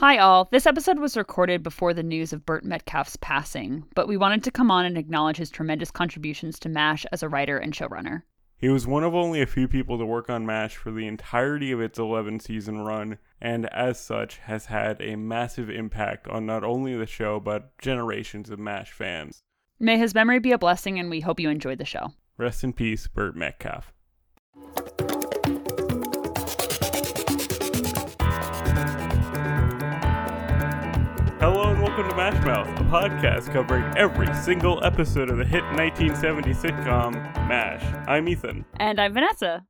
Hi, all. This episode was recorded before the news of Burt Metcalfe's passing, but we wanted to come on and acknowledge his tremendous contributions to MASH as a writer and showrunner. He was one of only a few people to work on MASH for the entirety of its 11 season run, and as such has had a massive impact on not only the show, but generations of MASH fans. May his memory be a blessing, and we hope you enjoyed the show. Rest in peace, Burt Metcalf. Welcome to Mash Mouth, a podcast covering every single episode of the hit 1970 sitcom MASH. I'm Ethan. And I'm Vanessa.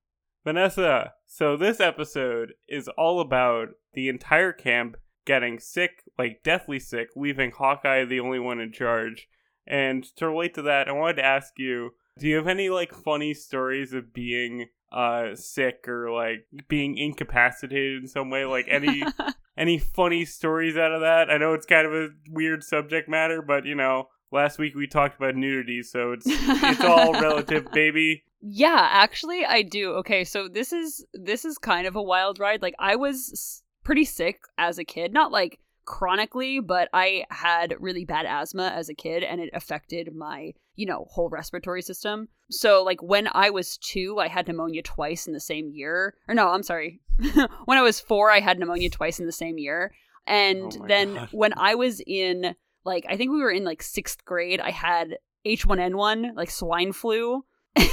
Vanessa, so this episode is all about the entire camp getting sick, like deathly sick, leaving Hawkeye the only one in charge. And to relate to that, I wanted to ask you, do you have any like funny stories of being uh sick or like being incapacitated in some way? Like any any funny stories out of that? I know it's kind of a weird subject matter, but you know, last week we talked about nudity, so it's it's all relative, baby. Yeah, actually I do. Okay, so this is this is kind of a wild ride. Like I was pretty sick as a kid, not like chronically, but I had really bad asthma as a kid and it affected my, you know, whole respiratory system. So like when I was 2, I had pneumonia twice in the same year. Or no, I'm sorry. when I was 4, I had pneumonia twice in the same year. And Oh then God. when I was in like I think we were in like 6th grade, I had H1N1, like swine flu.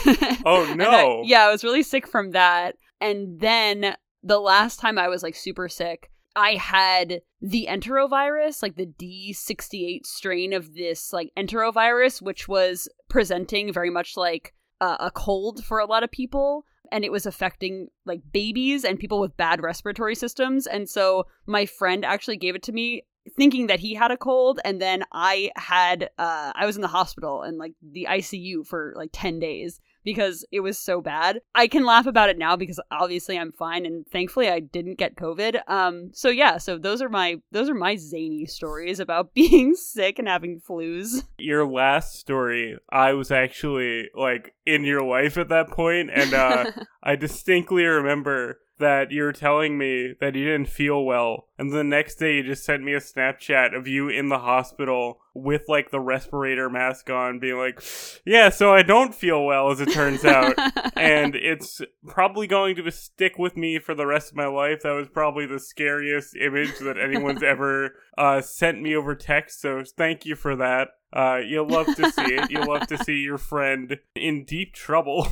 Oh, And I- no. yeah, I was really sick from that. And then the last time I was like super sick, I had the enterovirus, like the D68 strain of this like enterovirus, which was presenting very much like uh, a cold for a lot of people. And it was affecting like babies and people with bad respiratory systems. And so my friend actually gave it to me thinking that he had a cold and then i had uh i was in the hospital and like the icu for like 10 days because it was so bad. I can laugh about it now because obviously i'm fine and thankfully i didn't get covid. Um so yeah so those are my those are my zany stories about being sick and having flus. Your last story, I was actually like in your life at that point, and uh, I distinctly remember that you were telling me that you didn't feel well, and the next day you just sent me a Snapchat of you in the hospital with like the respirator mask on, being like, "Yeah, so I don't feel well, as it turns out." and it's probably going to stick with me for the rest of my life. That was probably the scariest image that anyone's ever uh, sent me over text. So thank you for that. Uh, you'll love to see it. You'll love to see your friend in deep trouble.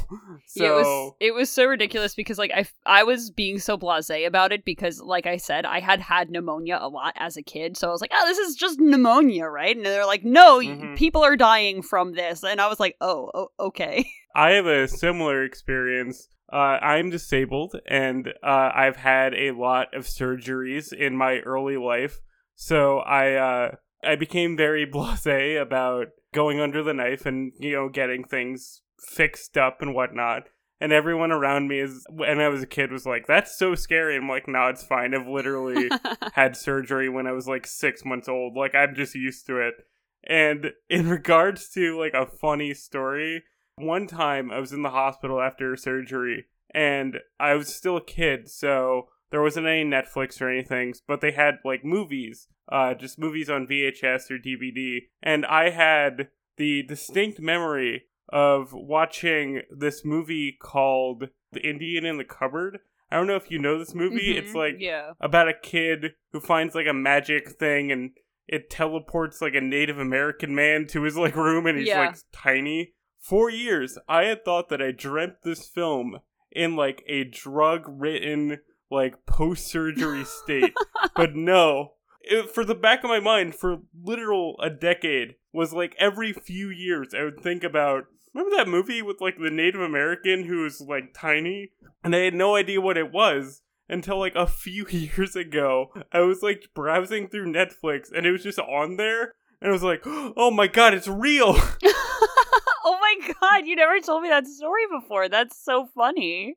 so Yeah, it was it was so ridiculous because like I I was being so blasé about it because like I said I had had pneumonia a lot as a kid so I was like oh this is just pneumonia right and they're like no Mhm. people are dying from this and I was like oh, oh okay I have a similar experience. Uh, I'm disabled, and uh, I've had a lot of surgeries in my early life. So I uh, I became very blasé about going under the knife and you know getting things fixed up and whatnot. And everyone around me is when I was a kid was like, "That's so scary." I'm like, "No, it's fine. I've literally had surgery when I was like six months old. Like I'm just used to it." And in regards to like a funny story, one time I was in the hospital after surgery and I was still a kid, so there wasn't any Netflix or anything, but they had like movies, uh, just movies on VHS or DVD. And I had the distinct memory of watching this movie called The Indian in the Cupboard. I don't know if you know this movie. It's Mhm, like yeah about a kid who finds like a magic thing and it teleports like a Native American man to his like room and he's Yeah. like tiny. For years, I had thought that I dreamt this film in like a drug written like post surgery state. but no. It, for the back of my mind, for literal a decade, was like every few years I would think about remember that movie with like the Native American who was like tiny? And I had no idea what it was until like a few years ago. I was like browsing through Netflix and it was just on there. And I was like, oh my god, it's real! oh my god you never told me that story before that's so funny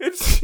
it's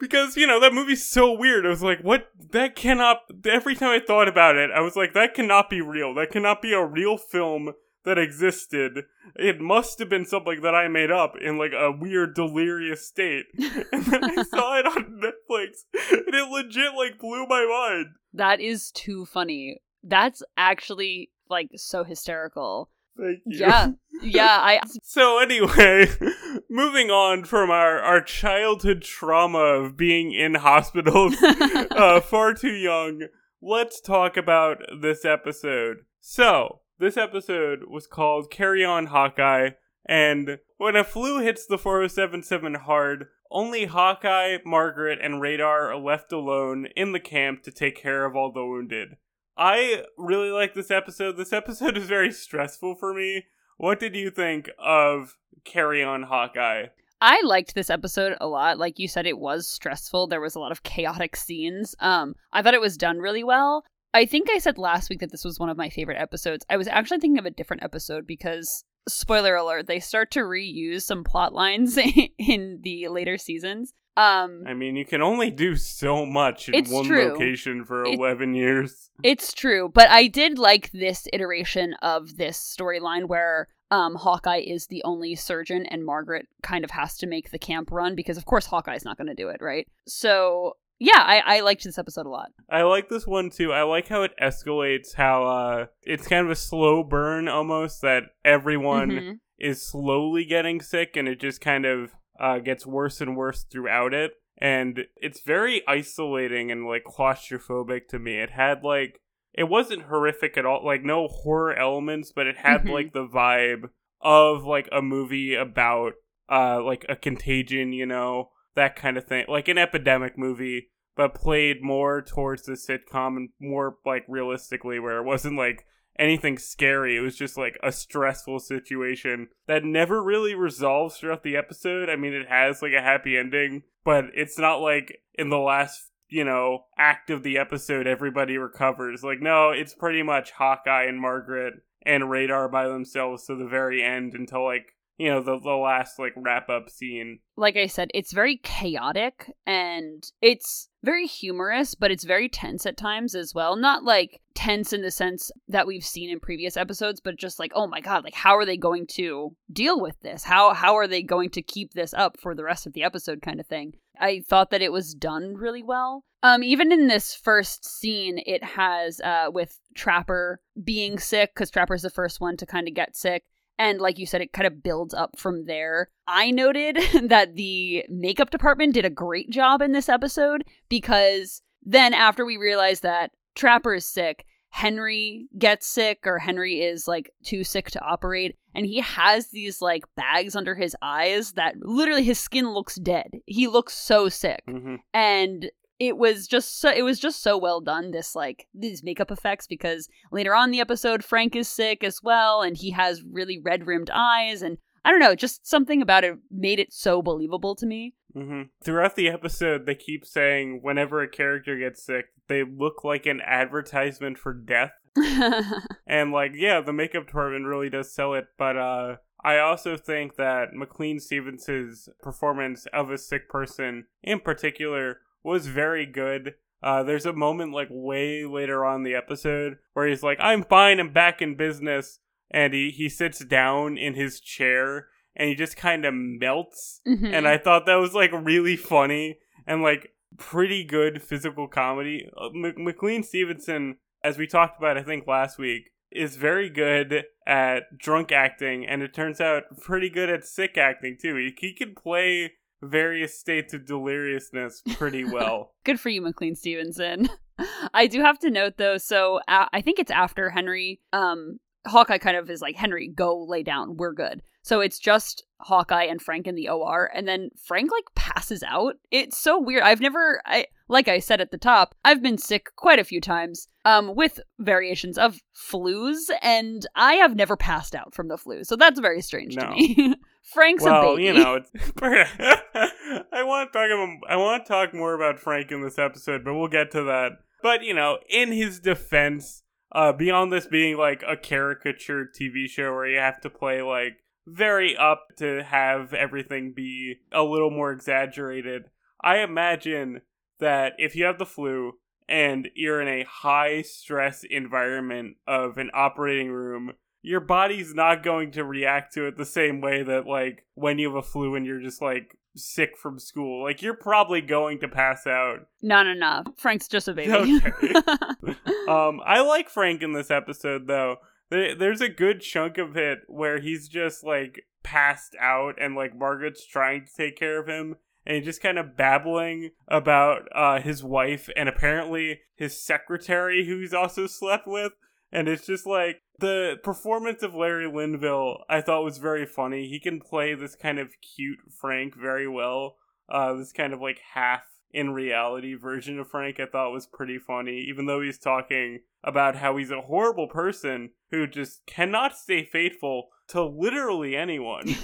because you know that movie's so weird. I was like, what? That cannot. Every time I thought about it, I was like, that cannot be real. That cannot be a real film that existed. It must have been something that I made up in like a weird delirious state. And then I saw it on Netflix and it legit like blew my mind. That is too funny. That's actually like so hysterical. Thank you. Yeah. Yeah, I So anyway, moving on from our, our childhood trauma of being in hospitals uh, far too young, let's talk about this episode. So, this episode was called Carry On Hawkeye, and when a flu hits the 4077 hard, only Hawkeye, Margaret, and Radar are left alone in the camp to take care of all the wounded. I really like this episode. This episode is very stressful for me. What did you think of Carry On Hawkeye? I liked this episode a lot. Like you said, it was stressful. There was a lot of chaotic scenes. Um, I thought it was done really well. I think I said last week that this was one of my favorite episodes. I was actually thinking of a different episode because spoiler alert, they start to reuse some plot lines in the later seasons. Um I mean, you can only do so much in one true. location for It- 11 years. It's true, but I did like this iteration of this storyline where um, Hawkeye is the only surgeon and Margaret kind of has to make the camp run because, of course, Hawkeye's not going to do it, right? So, yeah, I, I liked this episode a lot. I like this one too. I like how it escalates, how uh, it's kind of a slow burn almost that everyone Mhm. is slowly getting sick and it just kind of uh, gets worse and worse throughout it. And it's very isolating and like claustrophobic to me. It had like, it wasn't horrific at all, like no horror elements, but it had Mhm. like the vibe of like a movie about uh like a contagion, you know, that kind of thing. Like an epidemic movie, but played more towards the sitcom and more like realistically where it wasn't like anything scary. It was just like a stressful situation that never really resolves throughout the episode. I mean, it has like a happy ending, but it's not like in the last, you know, act of the episode everybody recovers. Like, no, it's pretty much Hawkeye and Margaret and Radar by themselves to the very end until like, you know, the, the last like wrap up scene. Like I said, it's very chaotic and it's very humorous, but it's very tense at times as well. Not like tense in the sense that we've seen in previous episodes, but just like, oh my god, like how are they going to deal with this? How how are they going to keep this up for the rest of the episode kind of thing? I thought that it was done really well. Um, even in this first scene, it has uh with Trapper being sick because Trapper's the first one to kind of get sick. And like you said, it kind of builds up from there. I noted that the makeup department did a great job in this episode because then after we realize that Trapper is sick, Henry gets sick or Henry is like too sick to operate and he has these like bags under his eyes that literally his skin looks dead. He looks so sick hmm and it was just so it was just so well done this like these makeup effects because later on in the episode frank is sick as well and he has really red rimmed eyes and i don't know just something about it made it so believable to me hmm Throughout the episode, they keep saying whenever a character gets sick, they look like an advertisement for death. And like, yeah, the makeup department really does sell it, but uh I also think that McLean Stevenson's performance of a sick person in particular was very good. Uh, there's a moment like way later on in the episode where he's like, "I'm fine, I'm back in business," and he he sits down in his chair and he just kind of melts. Mhm. And I thought that was like really funny and like pretty good physical comedy. Uh, M- McLean Stevenson, as we talked about, I think last week, is very good at drunk acting, and it turns out pretty good at sick acting too. He, he can play various states of deliriousness pretty well. good for you mclean stevenson. I do have to note though so uh, i think it's after henry um hawkeye kind of is like henry go lay down. We're good. So it's just hawkeye and frank in the or and then frank like passes out. It's so weird. I've never i like i said at the top i've been sick quite a few times um with variations of flus and i have never passed out from the flu so that's very strange to me frank's a well, baby you know, I want to talk about, I want to talk more about Frank in this episode, but we'll get to that. But you know, in his defense, uh, beyond this being like a caricature TV show where you have to play like very up to have everything be a little more exaggerated, I imagine that if you have the flu and you're in a high stress environment of an operating room, your body's not going to react to it the same way that like when you have a flu and you're just like sick from school. Like you're probably going to pass out. No, no, no. Frank's just a baby. Okay. um, I like Frank in this episode though. There's a good chunk of it where he's just like passed out and like Margaret's trying to take care of him and just kind of babbling about uh, his wife and apparently his secretary who he's also slept with. And it's just like the performance of Larry Linville, I thought was very funny. He can play this kind of cute Frank very well. Uh, this kind of like half in reality version of Frank, I thought was pretty funny, even though he's talking about how he's a horrible person who just cannot stay faithful to literally anyone.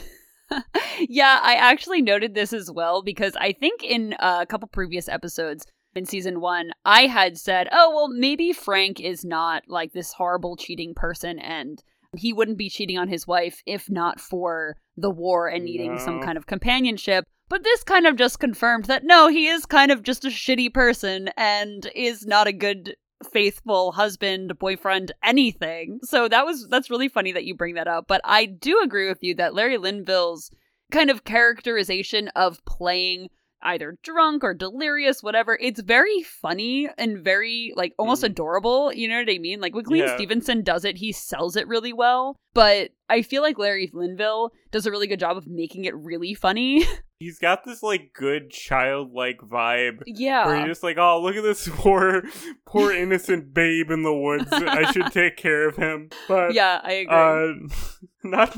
yeah, I actually noted this as well because I think in uh, a couple previous episodes in season one, I had said, oh, well, maybe Frank is not like this horrible cheating person and he wouldn't be cheating on his wife if not for the war and needing no. some kind of companionship. But this kind of just confirmed that no, he is kind of just a shitty person and is not a good faithful husband, boyfriend, anything. So that was that's really funny that you bring that up. But I do agree with you that Larry Linville's kind of characterization of playing either drunk or delirious, whatever. It's very funny and very like almost mm. adorable. You know what I mean? Like when Clean yeah. Stevenson does it, he sells it really well. But I feel like Larry Linville does a really good job of making it really funny. He's got this like good childlike vibe. Yeah. Where you're just like, oh, look at this poor, poor innocent babe in the woods. I should take care of him. But yeah, I agree. Uh, not,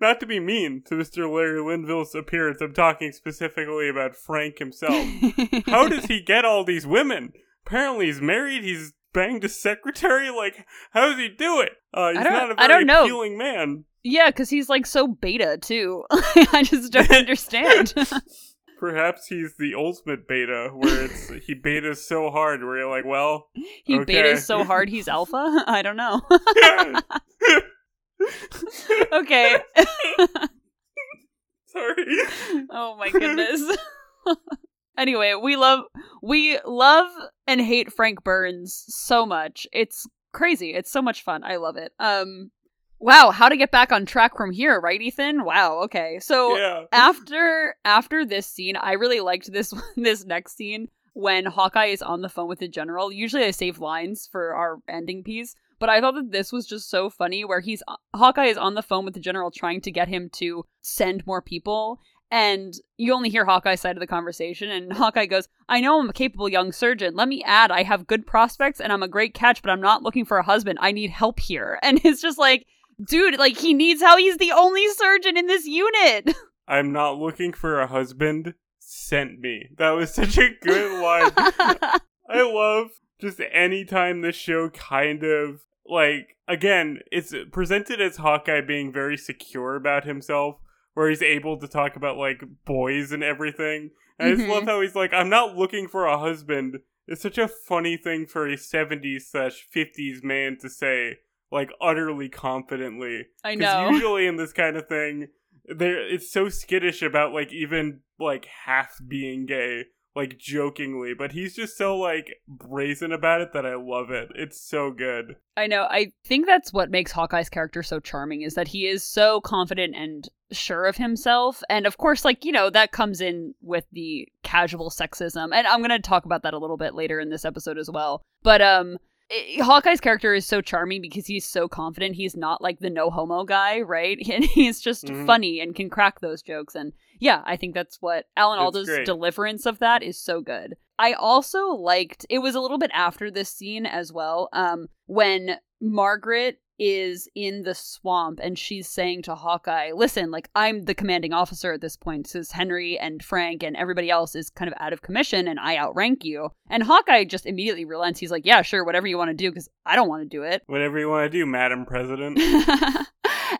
not to be mean to Mr. Larry Linville's appearance. I'm talking specifically about Frank himself. How does he get all these women? Apparently, he's married. He's banged a secretary. Like, how does he do it? Uh, he's not a very I don't know. appealing man. Yeah, because he's like so beta too. I just don't understand. Perhaps he's the ultimate beta, where it's he betas so hard, where you're like, well, he okay. betas so hard he's alpha. I don't know. okay. Sorry. Oh my goodness. Anyway, we love we love and hate Frank Burns so much. It's crazy. It's so much fun. I love it. Um Wow, how to get back on track from here, right, Ethan? Wow, okay. So yeah. after after this scene, I really liked this this next scene when Hawkeye is on the phone with the general. Usually I save lines for our ending piece, but I thought that this was just so funny where he's Hawkeye is on the phone with the general trying to get him to send more people and you only hear Hawkeye's side of the conversation, and Hawkeye goes, I know I'm a capable young surgeon. Let me add, I have good prospects and I'm a great catch, but I'm not looking for a husband. I need help here. And it's just like, dude, like he needs how he's the only surgeon in this unit. I'm not looking for a husband. Sent me. That was such a good line. I love just anytime the show kind of like again, it's presented as Hawkeye being very secure about himself, where he's able to talk about like boys and everything. And mm-hmm. I just love mm-hmm. how he's like, I'm not looking for a husband. It's such a funny thing for a 70s slash 50s man to say like utterly confidently. I know. Usually in this kind of thing, there it's so skittish about like even like half being gay, like jokingly, but he's just so like brazen about it that I love it. It's so good. I know. I think that's what makes Hawkeye's character so charming is that he is so confident and sure of himself. And of course, like, you know, that comes in with the casual sexism. And I'm going to talk about that a little bit later in this episode as well. But um Hawkeye's character is so charming because he's so confident. He's not like the no homo guy, right? And he's just mm-hmm. funny and can crack those jokes. And yeah, I think that's what Alan Alda's deliverance of that is so good. I also liked it was a little bit after this scene as well, um, when Margaret is in the swamp and she's saying to Hawkeye, listen, like I'm the commanding officer at this point, says Henry and Frank and everybody else is kind of out of commission and I outrank you. And Hawkeye just immediately relents. He's like, yeah, sure, whatever you want to do, because I don't want to do it. Whatever you want to do, Madam President.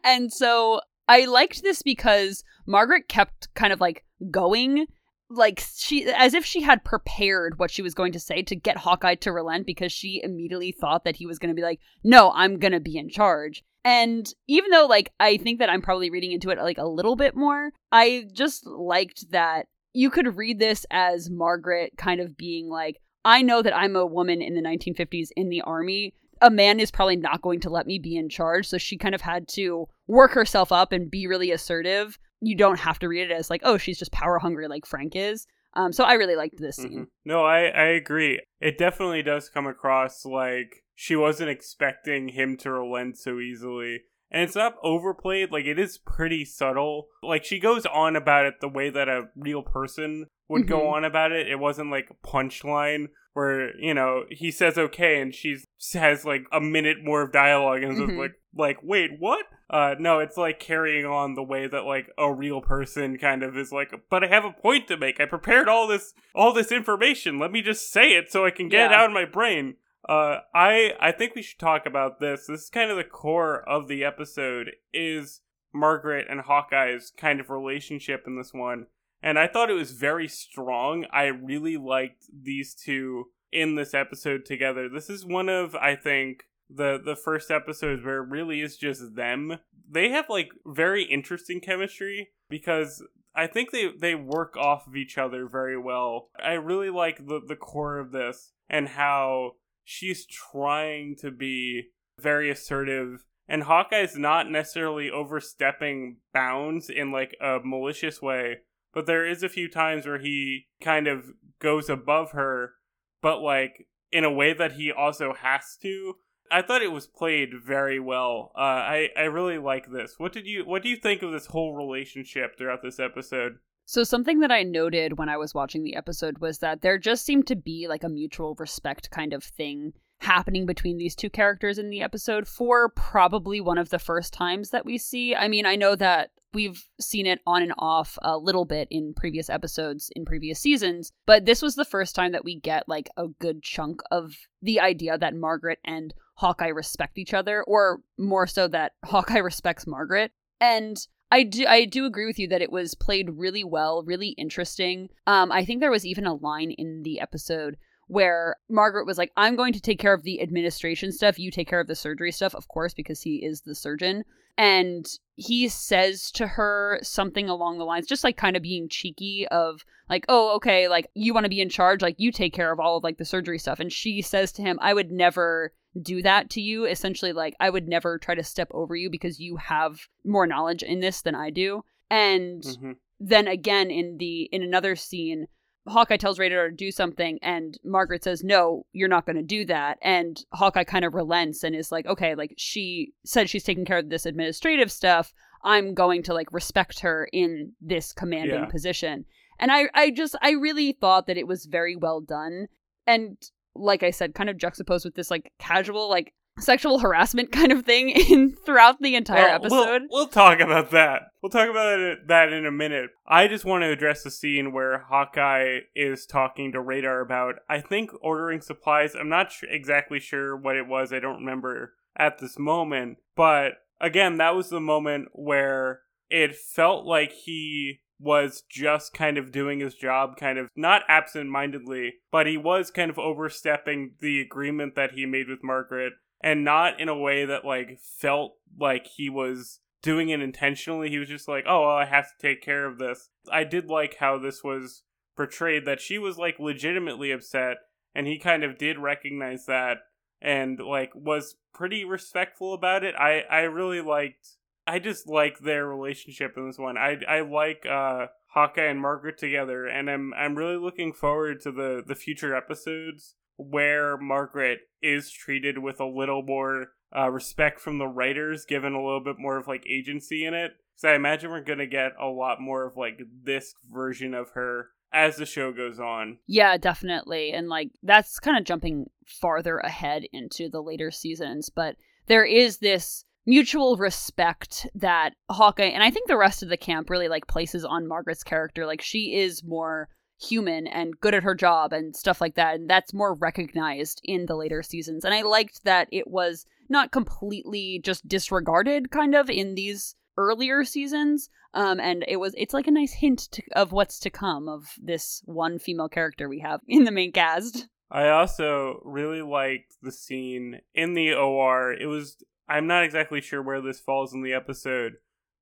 and so I liked this because Margaret kept kind of like going like she as if she had prepared what she was going to say to get Hawkeye to relent because she immediately thought that he was going to be like, "No, I'm going to be in charge." And even though like I think that I'm probably reading into it like a little bit more, I just liked that you could read this as Margaret kind of being like, "I know that I'm a woman in the 1950s in the army. a man is probably not going to let me be in charge. So she kind of had to work herself up and be really assertive. You don't have to read it as like, oh, she's just power hungry like Frank is. Um, so I really liked this scene. Mm-hmm. No, I, I agree. It definitely does come across like she wasn't expecting him to relent so easily. And it's not overplayed, like it is pretty subtle. Like she goes on about it the way that a real person would go Mhm. on about it. It wasn't like a punchline where, you know, he says okay and she has like a minute more of dialogue and it's Mhm. like like, wait, what? Uh no, it's like carrying on the way that like a real person kind of is like, but I have a point to make. I prepared all this all this information. Let me just say it so I can get it out of my brain. Uh, I I think we should talk about this. This is kind of the core of the episode. Is Margaret and Hawkeye's kind of relationship in this one, and I thought it was very strong. I really liked these two in this episode together. This is one of I think the the first episodes where it really is just them. They have like very interesting chemistry because I think they they work off of each other very well. I really like the the core of this and how she's trying to be very assertive and Hawkeye's not necessarily overstepping bounds in like a malicious way, but there is a few times where he kind of goes above her, but like in a way that he also has to. I thought it was played very well. Uh, I I really like this. What did you What do you think of this whole relationship throughout this episode? So something that I noted when I was watching the episode was that there just seemed to be like a mutual respect kind of thing happening between these two characters in the episode for probably one of the first times that we see. I mean, I know that we've seen it on and off a little bit in previous episodes in previous seasons, but this was the first time that we get like a good chunk of the idea that Margaret and Hawkeye respect each other or more so that Hawkeye respects Margaret. And I do I do agree with you that it was played really well, really interesting. Um, I think there was even a line in the episode where Margaret was like, "I'm going to take care of the administration stuff. You take care of the surgery stuff, of course, because he is the surgeon." And he says to her something along the lines, just like kind of being cheeky of like, "Oh, okay, like you want to be in charge, like you take care of all of like the surgery stuff." And she says to him, "I would never." do that to you essentially like i would never try to step over you because you have more knowledge in this than i do and Mhm. then again in the in another scene hawkeye tells radar to do something and margaret says no you're not going to do that. And hawkeye kind of relents and is like okay like she said she's taking care of this administrative stuff. I'm going to like respect her in this commanding Yeah. position. And i i just i really thought that it was very well done. And like I said, kind of juxtaposed with this like casual like sexual harassment kind of thing in throughout the entire Well, we'll- episode. We'll, talk about that. We'll talk about that in a minute. I just want to address the scene where Hawkeye is talking to Radar about, I think, ordering supplies. I'm not su- exactly sure what it was. I don't remember at this moment. But again, that was the moment where it felt like he was just kind of doing his job, kind of not absent mindedly, but he was kind of overstepping the agreement that he made with Margaret and not in a way that like felt like he was doing it intentionally. He was just like, "Oh, well, I have to take care of this." I did like how this was portrayed that she was like legitimately upset and he kind of did recognize that and like was pretty respectful about it. I I really liked I just like their relationship in this one. I I like uh Hawkeye and Margaret together and I'm I'm really looking forward to the the future episodes where Margaret is treated with a little more uh, respect from the writers, given a little bit more of like agency in it. So I imagine we're gonna get a lot more of like this version of her as the show goes on. Yeah, definitely. And like that's kind of jumping farther ahead into the later seasons, but there is this mutual respect that Hawkeye and I think the rest of the camp really like places on Margaret's character. Like she is more human and good at her job and stuff like that and that's more recognized in the later seasons and i liked that it was not completely just disregarded kind of in these earlier seasons um and it was it's like a nice hint to, of what's to come of this one female character we have in the main cast I also really liked the scene in the OR. It was I'm not exactly sure where this falls in the episode,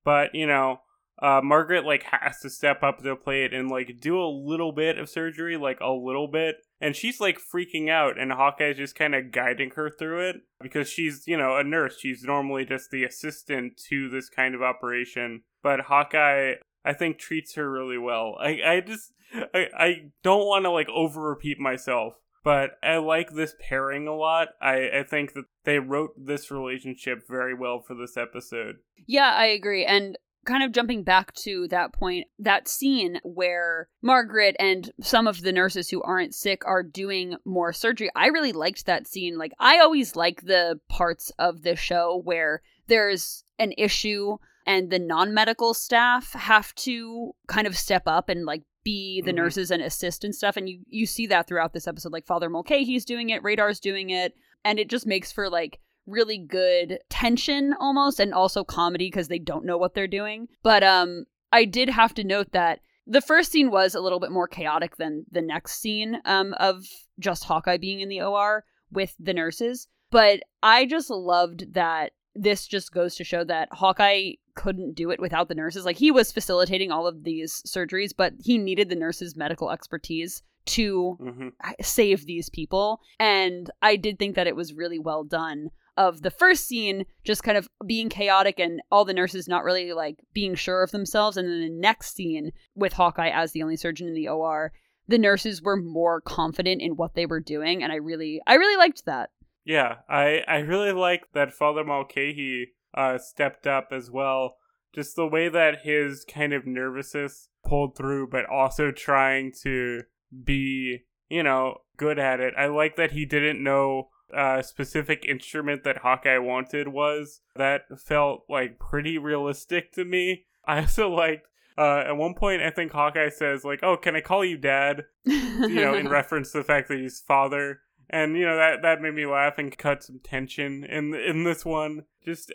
but you know, uh, Margaret like has to step up to the plate and like do a little bit of surgery, like a little bit, and she's like freaking out, and Hawkeye's just kind of guiding her through it because she's you know a nurse. She's normally just the assistant to this kind of operation, but Hawkeye I think treats her really well. I I just I I don't want to like over repeat myself. But I like this pairing a lot. I, I think that they wrote this relationship very well for this episode. Yeah, I agree. And kind of jumping back to that point, that scene where Margaret and some of the nurses who aren't sick are doing more surgery. I really liked that scene. Like, I always like the parts of the show where there's an issue and the non medical staff have to kind of step up and like be the mm-hmm. nurses and assist and stuff. And you, you see that throughout this episode. Like, Father Mulcahy's doing it, Radar's doing it. And it just makes for like really good tension almost and also comedy because they don't know what they're doing. But um I did have to note that the first scene was a little bit more chaotic than the next scene um of just Hawkeye being in the OR with the nurses. But I just loved that this just goes to show that Hawkeye couldn't do it without the nurses. Like he was facilitating all of these surgeries, but he needed the nurses' medical expertise to mm-hmm. save these people. And I did think that it was really well done of the first scene just kind of being chaotic and all the nurses not really like being sure of themselves and then the next scene with Hawkeye as the only surgeon in the OR the nurses were more confident in what they were doing and I really I really liked that. Yeah, I I really like that Father Mulcahy uh stepped up as well. Just the way that his kind of nervousness pulled through but also trying to be, you know, good at it. I like that he didn't know uh, specific instrument that Hawkeye wanted was. That felt like pretty realistic to me. I also liked uh, at one point, I think Hawkeye says like, "Oh, can I call you Dad?" you know, in reference to the fact that he's father, and you know that that made me laugh and cut some tension in in this one. Just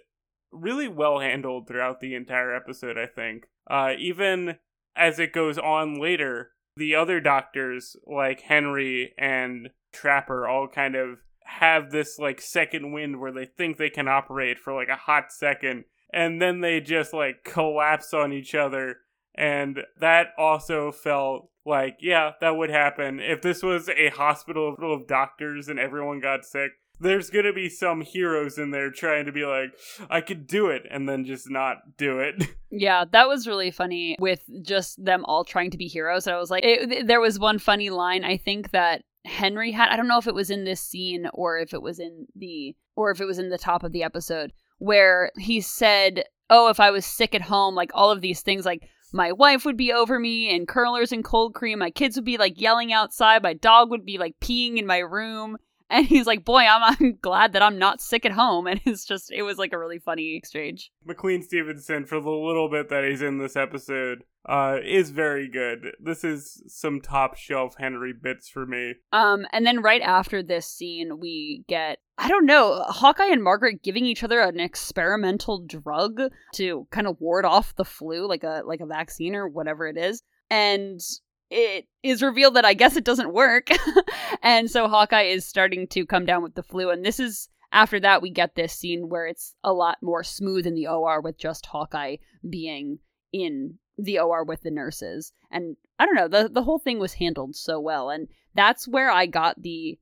really well handled throughout the entire episode. I think, uh, even as it goes on later, the other doctors like Henry and Trapper all kind of have this like second wind where they think they can operate for like a hot second and then they just like collapse on each other. And that also felt like yeah that would happen. If this was a hospital full of doctors and everyone got sick there's gonna be some heroes in there trying to be like i could do it and then just not do it. Yeah that was really funny with just them all trying to be heroes and i was like it, there was one funny line i think that Henry had. I don't know if it was in this scene or if it was in the or if it was in the top of the episode where he said, "Oh, if I was sick at home, like all of these things like my wife would be over me and curlers and cold cream, my kids would be like yelling outside, my dog would be like peeing in my room." And he's like, "Boy, I'm, I'm glad that I'm not sick at home." And it's just it was like a really funny exchange. McLean Stevenson for the little bit that he's in this episode uh, is very good. This is some top shelf Henry bits for me. Um, and then right after this scene, we get I don't know Hawkeye and Margaret giving each other an experimental drug to kind of ward off the flu, like a like a vaccine or whatever it is, and it is revealed that I guess it doesn't work, and so Hawkeye is starting to come down with the flu, and this is after that we get this scene where it's a lot more smooth in the OR with just Hawkeye being in the OR with the nurses. And I don't know, the the whole thing was handled so well and that's where I got the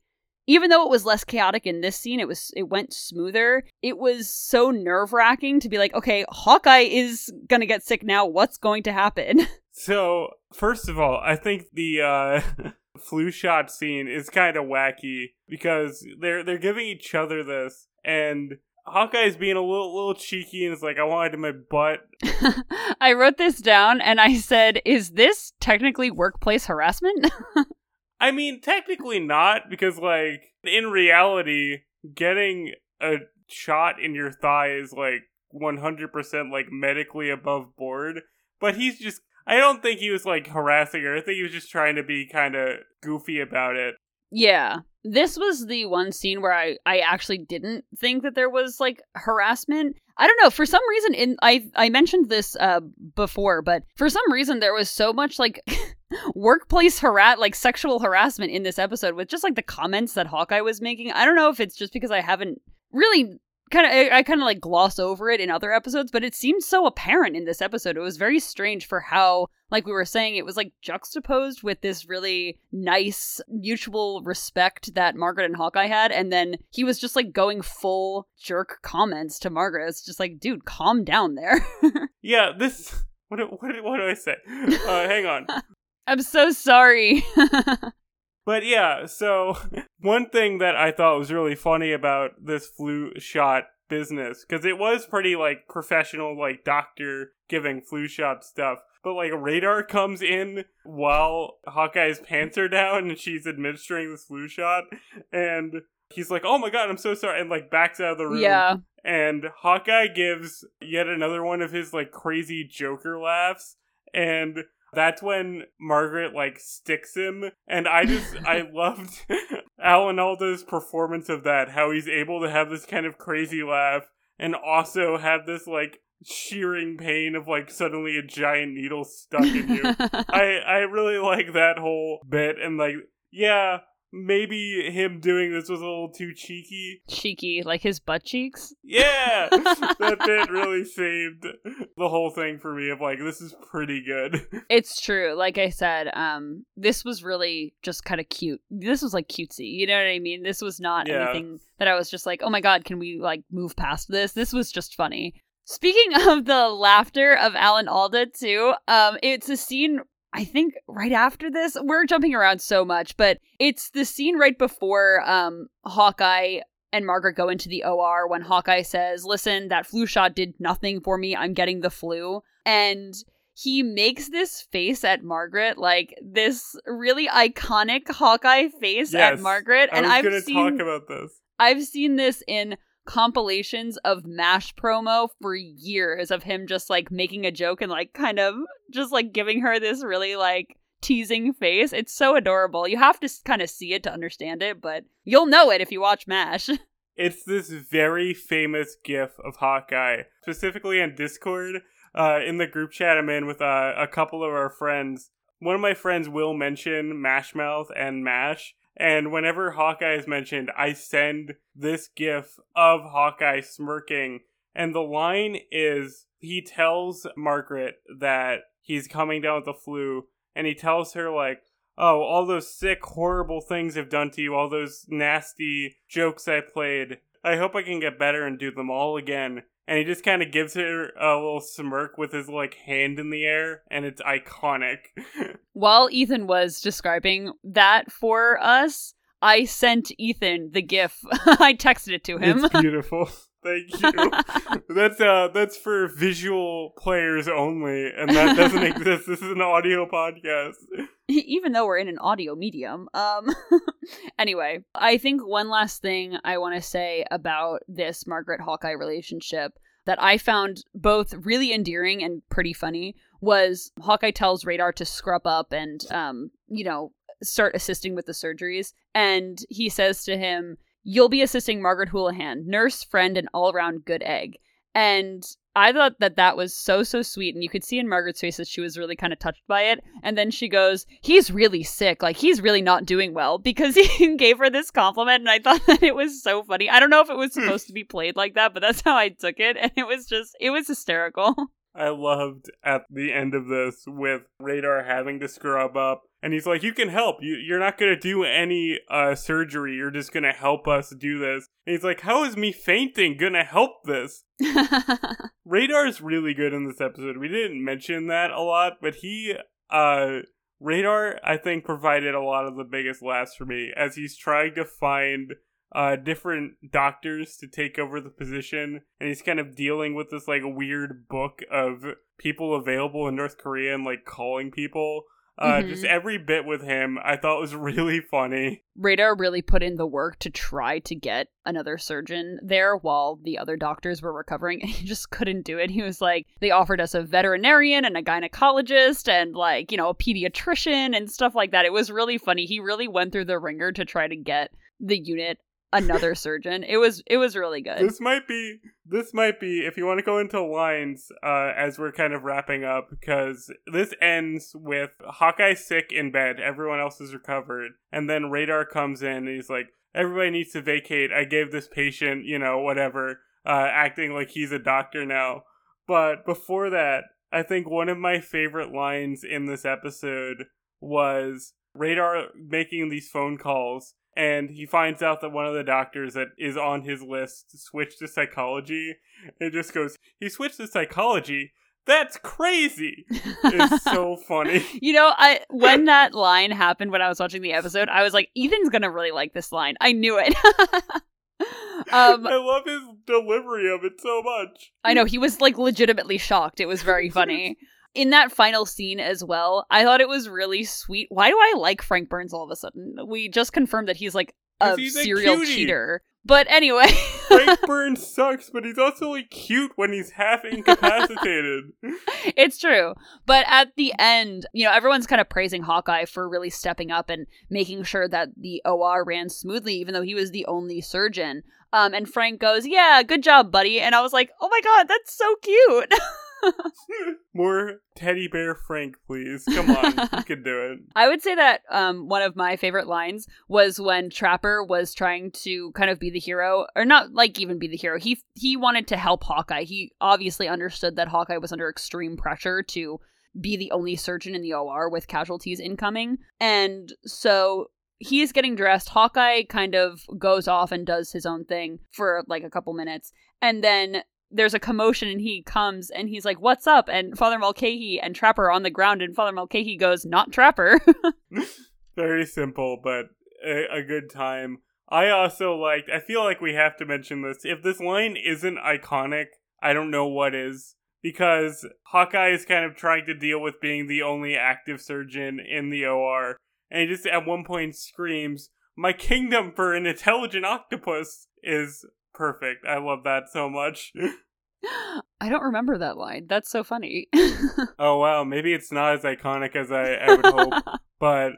even though it was less chaotic in this scene, it was it went smoother. It was so nerve-wracking to be like, okay, Hawkeye is to get sick now. What's going to happen? So, first of all, I think the uh flu shot scene is kind of wacky because they're they're giving each other this and Hawkeye's being a little little cheeky and it's like, I wanted in my butt. I wrote this down and I said, Is this technically workplace harassment? I mean, technically not, because like in reality, getting a shot in your thigh is like 100% like medically above board. But he's just I don't think he was like harassing her. I think he was just trying to be kind of goofy about it. Yeah. This was the one scene where I, I actually didn't think that there was like harassment. I don't know, for some reason in I I mentioned this uh before, but for some reason there was so much like workplace harass like sexual harassment in this episode with just like the comments that Hawkeye was making. I don't know if it's just because I haven't really kind of I, I kind of like gloss over it in other episodes, but it seemed so apparent in this episode. It was very strange for how, like we were saying, it was like juxtaposed with this really nice mutual respect that Margaret and Hawkeye had, and then he was just like going full jerk comments to Margaret. It's just like, dude, calm down there. yeah, this. What do, what, what do I say? Uh, hang on. I'm so sorry. But yeah, so one thing that I thought was really funny about this flu shot business, because it was pretty like professional, like doctor giving flu shot stuff. But like radar comes in while Hawkeye's pants are down and she's administering this flu shot, and he's like, "Oh my god, I'm so sorry," and like backs out of the room. Yeah. And Hawkeye gives yet another one of his like crazy Joker laughs, and that's when Margaret like sticks him, and I just I loved Alan Alda's performance of that. How he's able to have this kind of crazy laugh and also have this like shearing pain of like suddenly a giant needle stuck in you. I I really like that whole bit, and like yeah, maybe him doing this was a little too cheeky. Cheeky, like his butt cheeks. Yeah, that bit really saved the whole thing for me. Of like, this is pretty good. It's true. Like I said, um, this was really just kind of cute. This was like cutesy. You know what I mean? This was not Yeah. anything that I was just like, oh my god, can we like move past this? This was just funny. Speaking of the laughter of Alan Alda too, um, it's a scene I think right after this. We're jumping around so much, but it's the scene right before um Hawkeye and Margaret go into the OR when Hawkeye says, "Listen, that flu shot did nothing for me. I'm getting the flu." And he makes this face at Margaret, like this really iconic Hawkeye face at Yes. Margaret, I and was I've gonna seen talk about this. I've seen this in compilations of MASH promo for years of him just like making a joke and like kind of just like giving her this really like teasing face. It's so adorable. You have to kind of see it to understand it, but you'll know it if you watch MASH. It's this very famous GIF of Hawkeye, specifically on Discord. Uh, in the group chat I'm in with uh, a couple of our friends. One of my friends will mention Mashmouth and Mash, and whenever Hawkeye is mentioned, I send this GIF of Hawkeye smirking, and the line is he tells Margaret that he's coming down with the flu, and he tells her like, oh, all those sick, horrible things I've done to you, all those nasty jokes I played. I hope I can get better and do them all again. And he just kind of gives her a little smirk with his like hand in the air, and it's iconic. While Ethan was describing that for us, I sent Ethan the GIF. I texted it to him. it's beautiful. Thank you. that's uh that's for visual players only, and that doesn't exist. This is an audio podcast. even though we're in an audio medium. Um anyway, I think one last thing I want to say about this Margaret Hawkeye relationship that I found both really endearing and pretty funny was Hawkeye tells Radar to scrub up and um you know start assisting with the surgeries and he says to him you'll be assisting Margaret Houlihan, nurse, friend and all-around good egg. And I thought that that was so so sweet, and you could see in Margaret's face that she was really kind of touched by it. And then she goes, "He's really sick. Like he's really not doing well," because he gave her this compliment, and I thought that it was so funny. I don't know if it was hmm. supposed to be played like that, but that's how I took it, and it was just it was hysterical. I loved at the end of this with Radar having to scrub up, and he's like, "You can help. You, you're not gonna do any uh, surgery. You're just gonna help us do this." And he's like, "How is me fainting gonna help this?" Radar is really good in this episode. We didn't mention that a lot, but he, uh, Radar, I think, provided a lot of the biggest laughs for me as he's trying to find uh, different doctors to take over the position, and he's kind of dealing with this like weird book of people available in North Korea and like calling people. Uh, Mhm. Just every bit with him, I thought was really funny. Radar really put in the work to try to get another surgeon there while the other doctors were recovering, and he just couldn't do it. He was like, they offered us a veterinarian and a gynecologist and, like, you know, a pediatrician and stuff like that. It was really funny. He really went through the wringer to try to get the unit another surgeon. It was it was really good. This might be this might be if you want to go into lines uh, as we're kind of wrapping up because this ends with Hawkeye sick in bed, everyone else is recovered, and then Radar comes in and he's like, "Everybody needs to vacate. I gave this patient, you know, whatever." uh, acting like he's a doctor now. But before that, I think one of my favorite lines in this episode was Radar making these phone calls, and he finds out that one of the doctors that is on his list switched to psychology. It just goes, he switched to psychology. That's crazy. It's so funny. You know, I when that line happened when I was watching the episode, I was like, Ethan's gonna really like this line. I knew it. um, I love his delivery of it so much. I know he was like legitimately shocked. It was very funny. In that final scene as well, I thought it was really sweet. Why do I like Frank Burns all of a sudden? We just confirmed that he's like a serial a cheater. But anyway, Frank Burns sucks, but he's also like cute when he's half incapacitated. it's true. But at the end, you know, everyone's kind of praising Hawkeye for really stepping up and making sure that the OR ran smoothly, even though he was the only surgeon. Um, and Frank goes, "Yeah, good job, buddy." And I was like, "Oh my god, that's so cute." More teddy bear Frank, please. Come on, you can do it. I would say that um, one of my favorite lines was when Trapper was trying to kind of be the hero, or not like even be the hero. He he wanted to help Hawkeye. He obviously understood that Hawkeye was under extreme pressure to be the only surgeon in the OR with casualties incoming, and so he is getting dressed. Hawkeye kind of goes off and does his own thing for like a couple minutes. And then there's a commotion and he comes and he's like, What's up? And Father Mulcahy and Trapper are on the ground and Father Mulcahy goes, Not Trapper. Very simple, but a, a good time. I also liked, I feel like we have to mention this. If this line isn't iconic, I don't know what is. Because Hawkeye is kind of trying to deal with being the only active surgeon in the OR. And he just at one point screams, My kingdom for an intelligent octopus is perfect. I love that so much. I don't remember that line. That's so funny. oh wow, maybe it's not as iconic as I, I would hope. but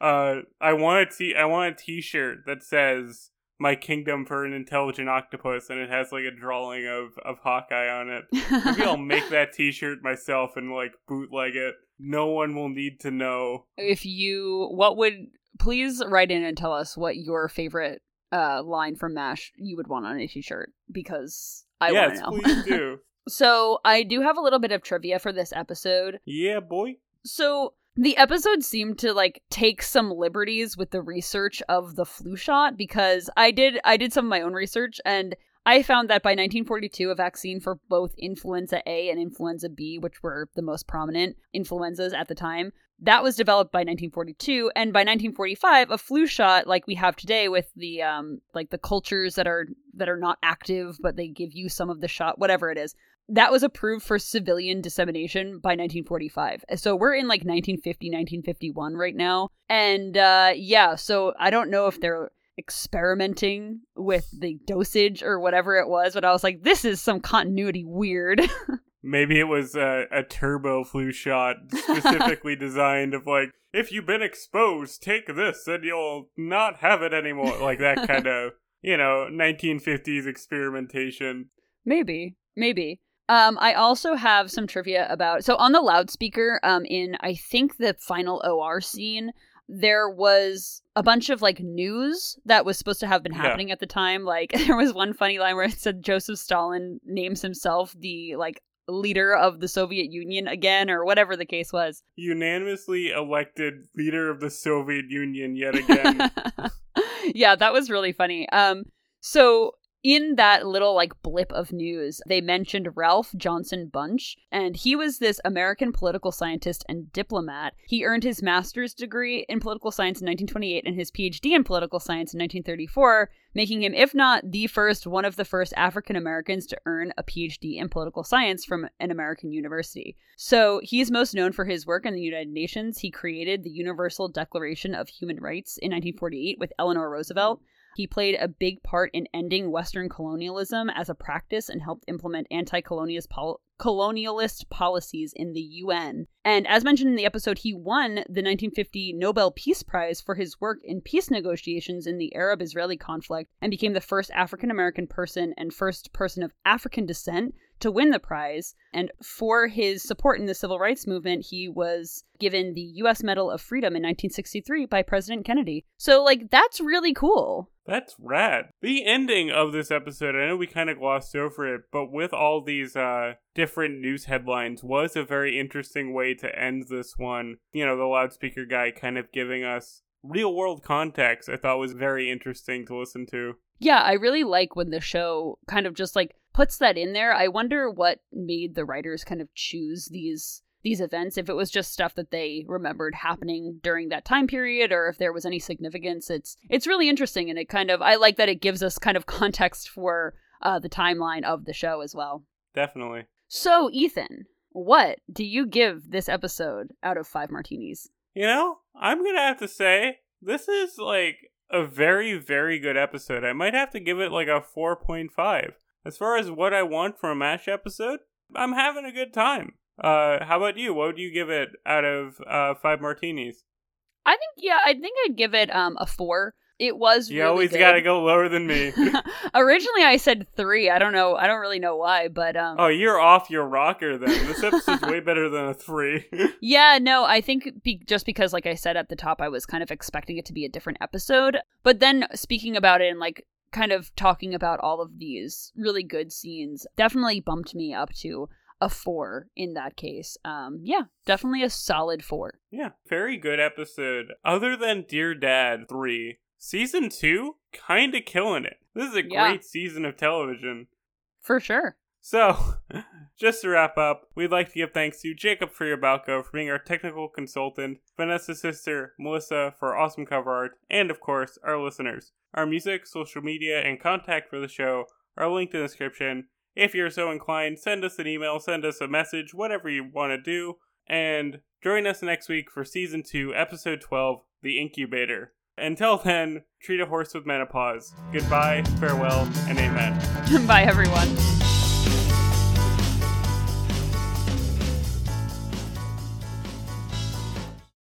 uh, I want a t- I want a T-shirt that says "My Kingdom for an Intelligent Octopus" and it has like a drawing of of Hawkeye on it. Maybe I'll make that T-shirt myself and like bootleg it. No one will need to know. If you, what would please write in and tell us what your favorite uh, line from MASH you would want on a t-shirt because I yes, want to know. please do. so I do have a little bit of trivia for this episode. Yeah, boy. So the episode seemed to like take some liberties with the research of the flu shot because I did I did some of my own research and I found that by 1942 a vaccine for both influenza A and influenza B, which were the most prominent influenzas at the time, that was developed by 1942 and by 1945 a flu shot like we have today with the um like the cultures that are that are not active but they give you some of the shot whatever it is that was approved for civilian dissemination by 1945 so we're in like 1950 1951 right now. And uh yeah so i don't know if they're experimenting with the dosage or whatever it was but i was like this is some continuity weird Maybe it was a, a turbo flu shot specifically designed of like, if you've been exposed, take this and you'll not have it anymore. Like that kind of, you know, 1950s experimentation. Maybe, maybe. Um, I also have some trivia about. So on the loudspeaker, um, in I think the final OR scene, there was a bunch of like news that was supposed to have been happening yeah. at the time. Like there was one funny line where it said Joseph Stalin names himself the like leader of the Soviet Union again, or whatever the case was. Unanimously elected leader of the Soviet Union yet again. yeah, that was really funny. Um, so in that little like blip of news, they mentioned Ralph Johnson Bunche, and he was this American political scientist and diplomat. He earned his master's degree in political science in 1928 and his PhD in political science in 1934, making him, if not the first, one of the first African Americans to earn a PhD in political science from an American university. So he's most known for his work in the United Nations. He created the Universal Declaration of Human Rights in 1948 with Eleanor Roosevelt. He played a big part in ending Western colonialism as a practice and helped implement anti colonialist policies in the UN. And as mentioned in the episode, he won the 1950 Nobel Peace Prize for his work in peace negotiations in the Arab Israeli conflict and became the first African American person and first person of African descent to win the prize. And for his support in the civil rights movement, he was given the U.S. Medal of Freedom in 1963 by President Kennedy. So, like, that's really cool. That's rad. The ending of this episode, I know we kind of glossed over it, but with all these uh, different news headlines, was a very interesting way to end this one. You know, the loudspeaker guy kind of giving us real world context, I thought was very interesting to listen to. Yeah, I really like when the show kind of just like puts that in there. I wonder what made the writers kind of choose these these events if it was just stuff that they remembered happening during that time period or if there was any significance. It's it's really interesting and it kind of i like that it gives us kind of context for uh, the timeline of the show as well. Definitely. So ethan what do you give this episode out of five martinis? You know i'm gonna have to say this is like a very very good episode. I might have to give it like a 4.5 as far as what i want from a mash episode i'm having a good time uh, how about you? What would you give it out of uh, five martinis? I think yeah, I think I'd give it um a four. It was. You really always good. gotta go lower than me. Originally, I said three. I don't know. I don't really know why, but um. Oh, you're off your rocker then. This episode's way better than a three. yeah, no, I think be- just because, like I said at the top, I was kind of expecting it to be a different episode. But then speaking about it and like kind of talking about all of these really good scenes, definitely bumped me up to a four in that case. Um, yeah, definitely a solid four. Yeah, very good episode. Other than Dear Dad 3, season 2, kind of killing it. This is a Yeah. great season of television. For sure. So, just to wrap up, we'd like to give thanks to Jacob Friabalco for being our technical consultant, Vanessa's sister, Melissa, for awesome cover art, and of course, our listeners. Our music, social media, and contact for the show are linked in the description. If you're so inclined, send us an email, send us a message, whatever you want to do, and join us next week for season 2, episode 12, The Incubator. Until then, treat a horse with menopause. Goodbye, farewell, and amen. Bye, everyone.